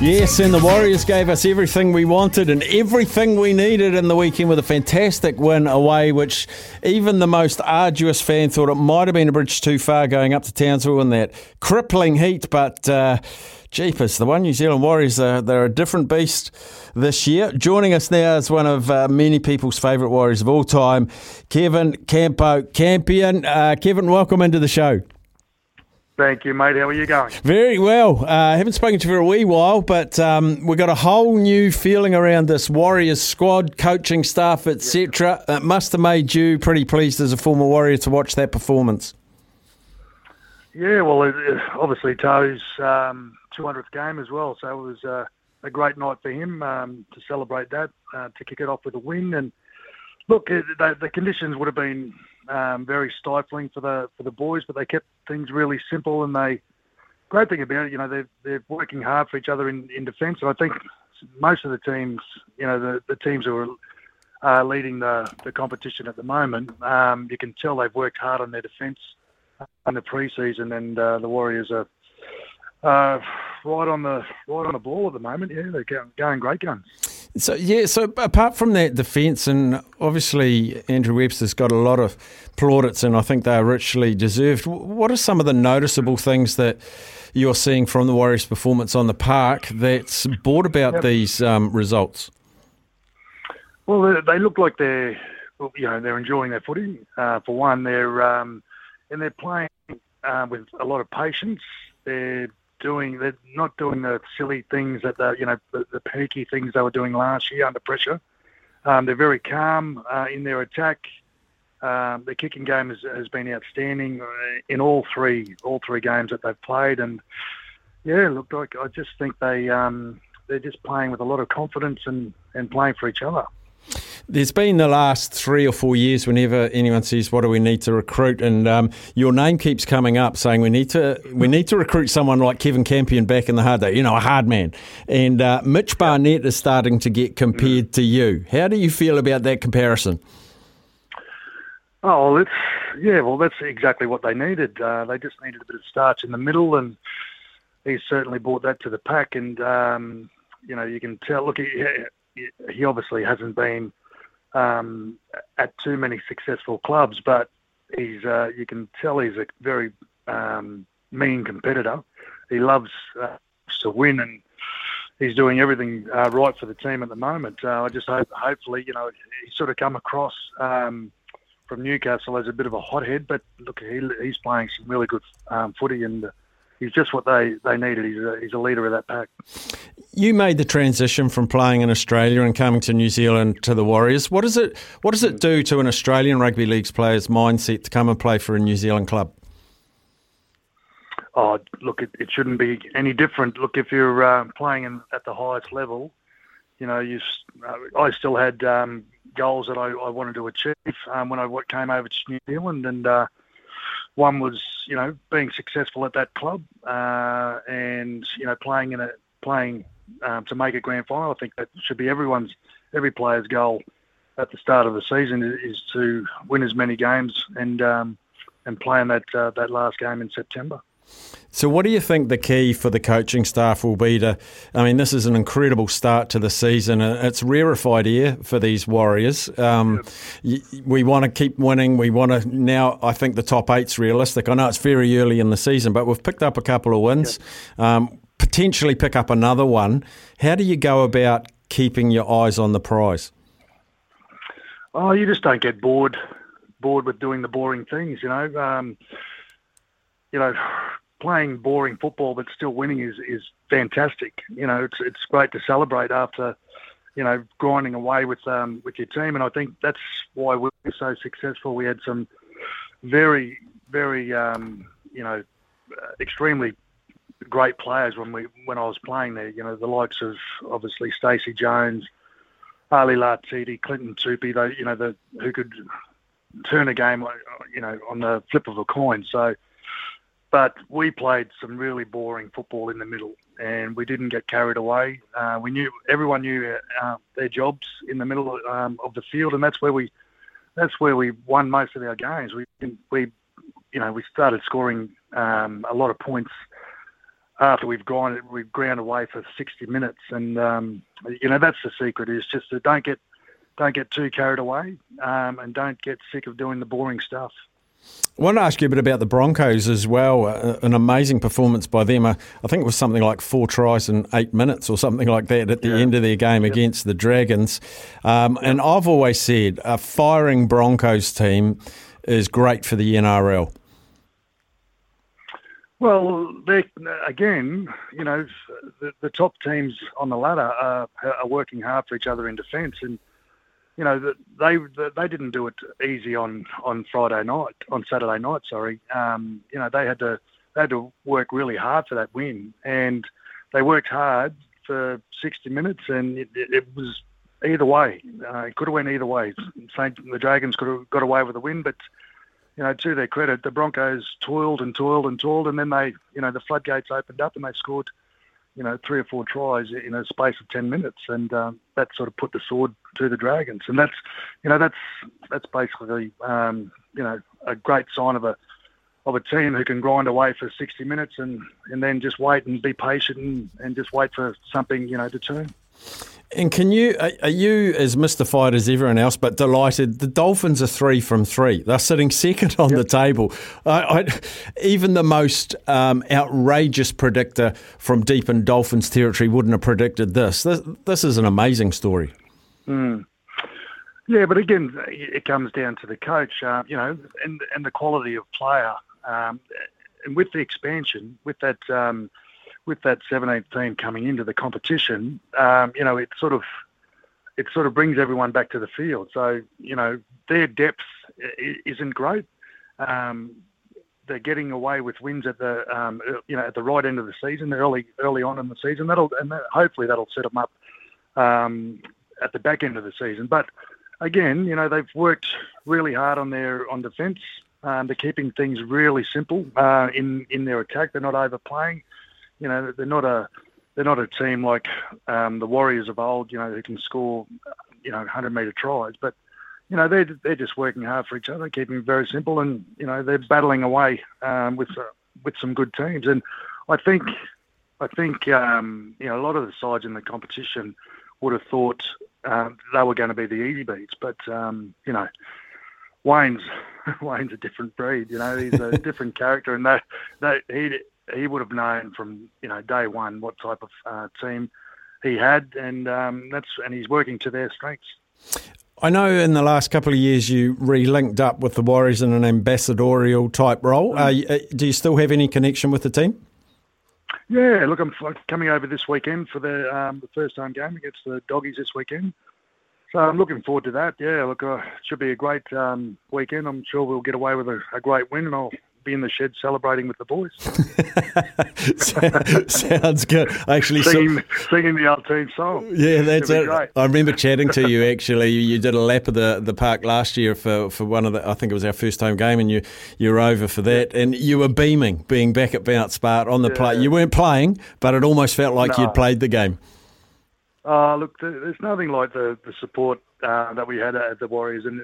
Yes, and the Warriors gave us everything we wanted and everything we needed in the weekend with a fantastic win away, which even the most arduous fan thought it might have been a bridge too far going up to Townsville in that crippling heat. But uh, jeepers, the One New Zealand Warriors, uh, they're a different beast this year. Joining us now is one of uh, many people's favourite Warriors of all time, Kevin Campo Campion. Uh, Kevin, welcome into the show. Thank you, mate. How are you going? Very well. Uh, I haven't spoken to you for a wee while, but um, we've got a whole new feeling around this Warriors squad, coaching staff, etc. That must have made you pretty pleased as a former Warrior to watch that performance. Yeah, well, it, it, obviously Toe's um, 200th game as well, so it was uh, a great night for him um, to celebrate that, uh, to kick it off with a win. And look, it, the, the conditions would have been um, very stifling for the for the boys, but they kept things really simple. And they great thing about it, you know, they're they're working hard for each other in, in defence. And I think most of the teams, you know, the, the teams who are uh, leading the, the competition at the moment, um, you can tell they've worked hard on their defence in the preseason, and uh, the Warriors are uh, right on the right on the ball at the moment. Yeah, they're going great guns. So yeah, so apart from that defence, and obviously Andrew Webster's got a lot of plaudits, and I think they are richly deserved. What are some of the noticeable things that you're seeing from the Warriors' performance on the park that's brought about yep. these um, results? Well, they look like they're, you know, they're enjoying their footy. Uh, for one, they're um, and they're playing uh, with a lot of patience. They're doing. They're not doing the silly things that the you know the, the things they were doing last year under pressure. Um, they're very calm uh, in their attack. Um, the kicking game has, has been outstanding uh, in all three all three games that they've played, and yeah, look, like I just think they um, they're just playing with a lot of confidence and, and playing for each other. There's been the last three or four years whenever anyone says, "What do we need to recruit?" and um, your name keeps coming up, saying we need to we need to recruit someone like Kevin Campion back in the hard day, you know, a hard man. And uh, Mitch Barnett is starting to get compared to you. How do you feel about that comparison? Oh, well, it's yeah. Well, that's exactly what they needed. Uh, they just needed a bit of starch in the middle, and he certainly brought that to the pack. And um, you know, you can tell. Look, he, he obviously hasn't been um, at too many successful clubs, but he's uh, you can tell he's a very um, mean competitor. He loves uh, to win, and he's doing everything uh, right for the team at the moment. Uh, I just hope, hopefully, you know, he's sort of come across um, from Newcastle as a bit of a hothead, but look, he, he's playing some really good um, footy and he's just what they, they needed. He's a, he's a leader of that pack. You made the transition from playing in Australia and coming to New Zealand to the Warriors. What does it What does it do to an Australian rugby league's player's mindset to come and play for a New Zealand club? Oh, look, it, it shouldn't be any different. Look, if you're uh, playing in, at the highest level, you know, you. Uh, I still had um, goals that I, I, wanted to achieve um, when I came over to New Zealand, and uh, one was you know being successful at that club uh, and you know playing in a playing um, to make a grand final. I think that should be everyone's every player's goal at the start of the season is to win as many games and um, and play in that uh, that last game in September. So, what do you think the key for the coaching staff will be to? I mean, this is an incredible start to the season. It's rarefied air for these Warriors. Um. We want to keep winning. We want to now. I think the top eight's realistic. I know it's very early in the season, but we've picked up a couple of wins. Um, potentially pick up another one. How do you go about keeping your eyes on the prize? Oh, you just don't get bored bored with doing the boring things. You know. Um, you know, playing boring football but still winning is is fantastic. You know, it's it's great to celebrate after you know grinding away with um, with your team, and I think that's why we were so successful. We had some very very um, you know extremely great players when we when I was playing there. You know, the likes of obviously Stacey Jones, Ali Lauiti'iti, Clinton Toopi. They, you know, the who could turn a game, you know, on the flip of a coin. So, but we played some really boring football in the middle, and we didn't get carried away. Uh, we knew everyone knew uh, their jobs in the middle um, of the field, and that's where we that's where we won most of our games. We we you know we started scoring um, a lot of points after we've gone we've ground away for 60 minutes, and um, you know that's the secret is just to don't get don't get too carried away um, and don't get sick of doing the boring stuff. I want to ask you a bit about the Broncos as well. Uh, an amazing performance by them. Uh, I think it was something like four tries in eight minutes or something like that at the yeah. end of their game yep. against the Dragons. Um, yep. And I've always said a firing Broncos team is great for the NRL. Well, again, you know, the, the, top teams on the ladder are, are working hard for each other in defence, and you know, they they didn't do it easy on on Friday night, on Saturday night. Sorry, um, you know, they had to they had to work really hard for that win, and they worked hard for 60 minutes, and it, it was either way. Uh, it could have went either way. Saint, the Dragons could have got away with the win, but you know, to their credit, the Broncos toiled and toiled and toiled, and then they, you know, the floodgates opened up and they scored you know, three or four tries in a space of ten minutes, and um, that sort of put the sword to the Dragons. And that's, you know, that's that's basically, um, you know, a great sign of a of a team who can grind away for 60 minutes and, and then just wait and be patient and, and just wait for something, you know, to turn. And can you are you as mystified as everyone else, but delighted? The Dolphins are three from three. They're sitting second on yep. the table. I, I, even the most um, outrageous predictor from deep in Dolphins territory wouldn't have predicted this. This, this is an amazing story. Mm. Yeah, but again, it comes down to the coach, uh, you know, and and the quality of player, um, and with the expansion, with that. Um, with that 17th team coming into the competition, um, you know, it sort of it sort of brings everyone back to the field. So you know, their depth isn't great. Um, they're getting away with wins at the um, you know at the right end of the season, early early on in the season. That'll and that, hopefully that'll set them up um, at the back end of the season. But again, you know they've worked really hard on their on defence. Um, they're keeping things really simple uh, in in their attack. They're not overplaying you know, they're not a they're not a team like um, the Warriors of old, you know, who can score, you know, 100 metre tries. But you know, they're they're just working hard for each other, keeping it very simple, and you know, they're battling away um, with uh, with some good teams. And I think I think um, you know a lot of the sides in the competition would have thought um, they were going to be the easy beats, but um, you know. Wayne's Wayne's a different breed, you know. He's a different character, and that that he he would have known from you know day one what type of uh, team he had, and um, that's and he's working to their strengths. I know in the last couple of years you re-linked up with the Warriors in an ambassadorial type role. Mm. Uh, do you still have any connection with the team? Yeah, look, I'm coming over this weekend for the, um, the first home game against the Doggies this weekend. So I'm looking forward to that. Yeah, look, uh, it should be a great um, weekend. I'm sure we'll get away with a, a great win, and I'll be in the shed celebrating with the boys. Sounds good. Actually, singing, singing the old team song. Yeah, that's it. Great. I remember chatting to you. Actually, you did a lap of the, the park last year for, for one of the. I think it was our first home game, and you you were over for that, and you were beaming being back at Mount Smart on the yeah. play. You weren't playing, but it almost felt like no. you'd played the game. Uh, look, there's nothing like the, the support uh, that we had at the Warriors, and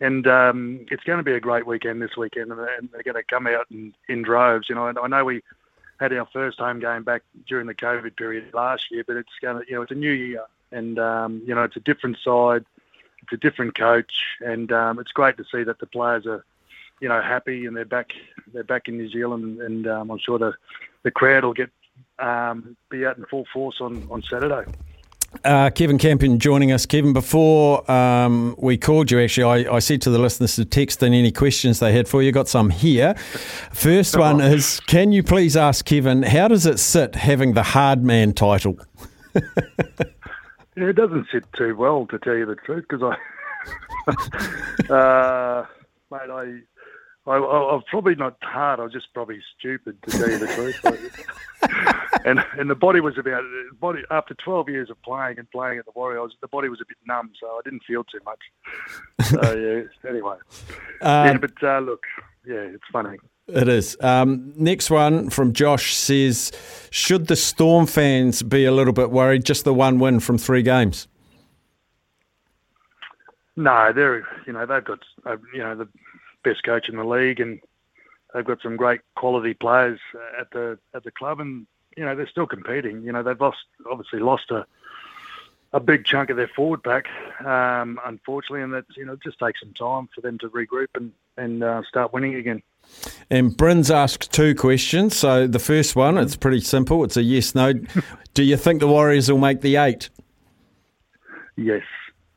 and um, it's going to be a great weekend this weekend, and they're going to come out in, in droves. You know, I know we had our first home game back during the COVID period last year, but it's going to, you know, it's a new year, and um, you know, it's a different side, it's a different coach, and um, it's great to see that the players are, you know, happy and they're back, they're back in New Zealand, and um, I'm sure the the crowd will get um, be out in full force on on Saturday. Uh, Kevin Campion joining us. Kevin, before um, we called you, actually, I, I, said to the listeners to text in any questions they had for you. Got some here. First one is Can you please ask Kevin, how does it sit having the hard man title? yeah, it doesn't sit too well, to tell you the truth, because I, uh, mate, I, I, I, I'm probably not hard. I was just probably stupid to tell you the truth. and and the body was about body after 12 years of playing and playing at the Warriors. The body was a bit numb, so I didn't feel too much. So yeah. Anyway, um, yeah. But uh, look, yeah, it's funny. It is. Um, next one from Josh says, should the Storm fans be a little bit worried? Just the one win from three games. No, they're you know they've got uh, you know the best coach in the league, and they've got some great quality players at the at the club, and you know they're still competing. You know they've lost obviously lost a a big chunk of their forward pack, um, unfortunately, and that you know it just takes some time for them to regroup and and uh, start winning again. And Bryn's asked two questions. So the first one, it's pretty simple. It's a yes no. Do you think the Warriors will make the eight? Yes.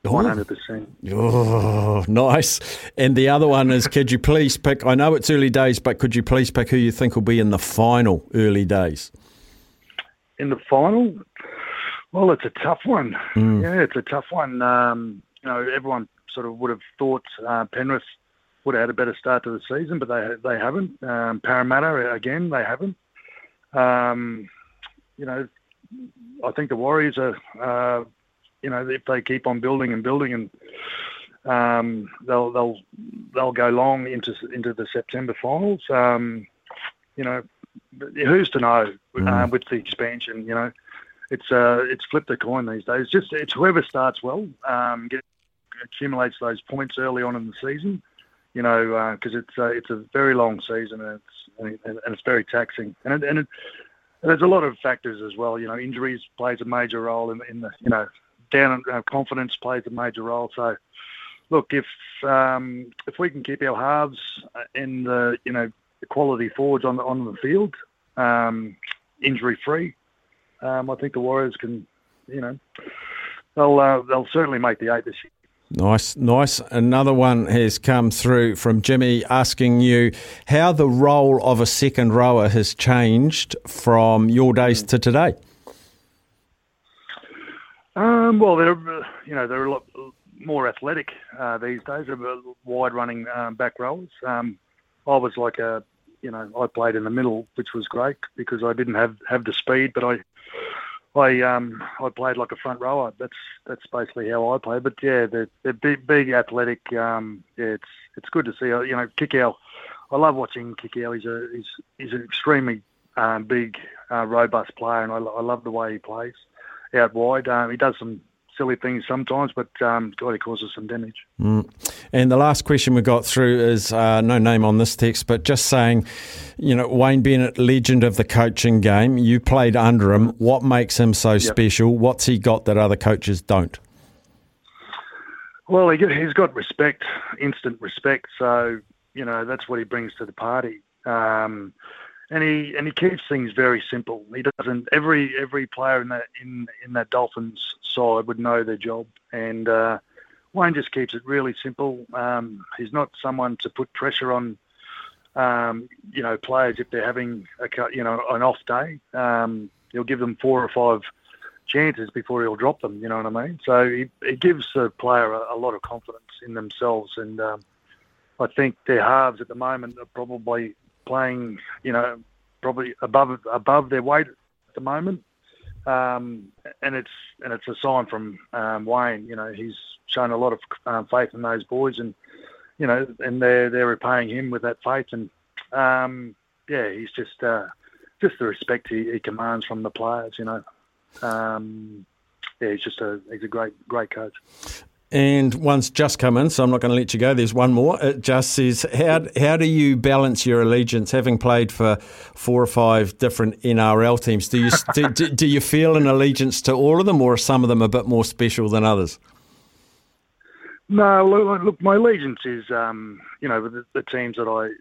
One hundred percent. Oh, nice. And the other one is, could you please pick? I know it's early days, but could you please pick who you think will be in the final early days? In the final, well, it's a tough one. Mm. Yeah, it's a tough one. Um, you know, everyone sort of would have thought uh, Penrith would have had a better start to the season, but they they haven't. Um, Parramatta again, they haven't. Um, you know, I think the Warriors are. Uh, you know, if they keep on building and building, and um, they'll they'll they'll go long into into the September finals. Um, you know, who's to know mm. uh, with the expansion? You know, it's uh, it's flipped a coin these days. Just it's whoever starts well, um, get, accumulates those points early on in the season. You know, because uh, it's uh, it's a very long season and it's and, it's very taxing, and it, and it, there's a lot of factors as well. You know, injuries plays a major role in, in the you know down uh, confidence plays a major role. So, look, if um, if we can keep our halves in the you know quality forwards on the on the field, um, injury free, um, I think the Warriors can, you know, they'll uh, they'll certainly make the eight this year. Nice, nice. Another one has come through from Jimmy asking you how the role of a second rower has changed from your days to today. Um, well, they're you know they're a lot more athletic uh, these days. They're wide running um, back rowers. Um, I was like a you know I played in the middle, which was great because I didn't have have the speed, but I I um I played like a front rower. That's that's basically how I play. But yeah, they're, they're big, big athletic. Um, yeah, it's it's good to see. Uh, you know, Kikau. I love watching Kikau. He's a he's he's an extremely um, big, uh, robust player, and I, I love the way he plays out wide. Um, he does some silly things sometimes, but um, God, he causes some damage. Mm. And the last question we got through is uh, no name on this text, but just saying, you know, Wayne Bennett, legend of the coaching game. You played under him. What makes him so yep. special? What's he got that other coaches don't? Well, he, has got respect, instant respect. So you know that's what he brings to the party. Um, and he and he keeps things very simple. He doesn't. Every every player in that in in that Dolphins side would know their job, and uh, Wayne just keeps it really simple. Um, he's not someone to put pressure on. Um, you know, players if they're having a you know an off day, um, he'll give them four or five chances before he'll drop them. You know what I mean? So he gives the player a, a lot of confidence in themselves, and um, I think their halves at the moment are probably playing, you know, probably above above their weight at the moment. Um, and it's and it's a sign from um, Wayne. You know, he's shown a lot of um, faith in those boys, and you know, and they're they're repaying him with that faith. And um, yeah, he's just uh, just the respect he, he, commands from the players. You know, um, yeah, he's just a he's a great great coach. And one's just come in, so I'm not going to let you go. There's one more. It just says, how, how do you balance your allegiance, having played for four or five different NRL teams? Do you, do, do, you feel an allegiance to all of them, or are some of them a bit more special than others? No, look, look my allegiance is, um, you know, the, the, teams that I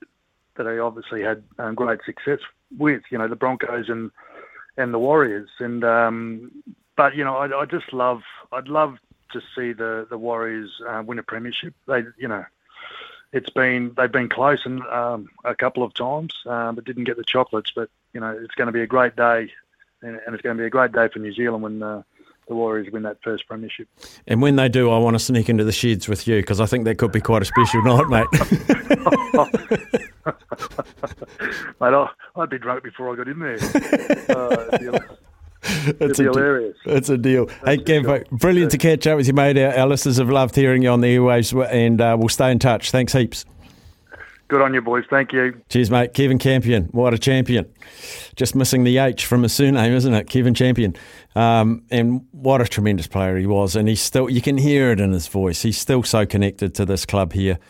that I obviously had um, great success with, you know, the Broncos and and the Warriors, and um, but you know, I, I just love, I'd love to see the the Warriors uh, win a premiership. They, you know, it's been they've been close and um, a couple of times, um, but didn't get the chocolates. But you know, it's going to be a great day, and, and, it's going to be a great day for New Zealand when uh, the Warriors win that first premiership. And when they do, I want to sneak into the sheds with you because I think that could be quite a special night, mate. mate, I'd be drunk before I got in there. Uh, it's a hilarious. It's a deal. That's hey, Gav, brilliant to catch up with you, mate. Our, our listeners have loved hearing you on the airwaves, and uh, we'll stay in touch. Thanks heaps. Good on you, boys. Thank you. Cheers, mate. Kevin Campion. What a champion. Just missing the H from his surname, isn't it? Kevin Champion. Um, and what a tremendous player he was. And he's still, you can hear it in his voice. He's still so connected to this club here.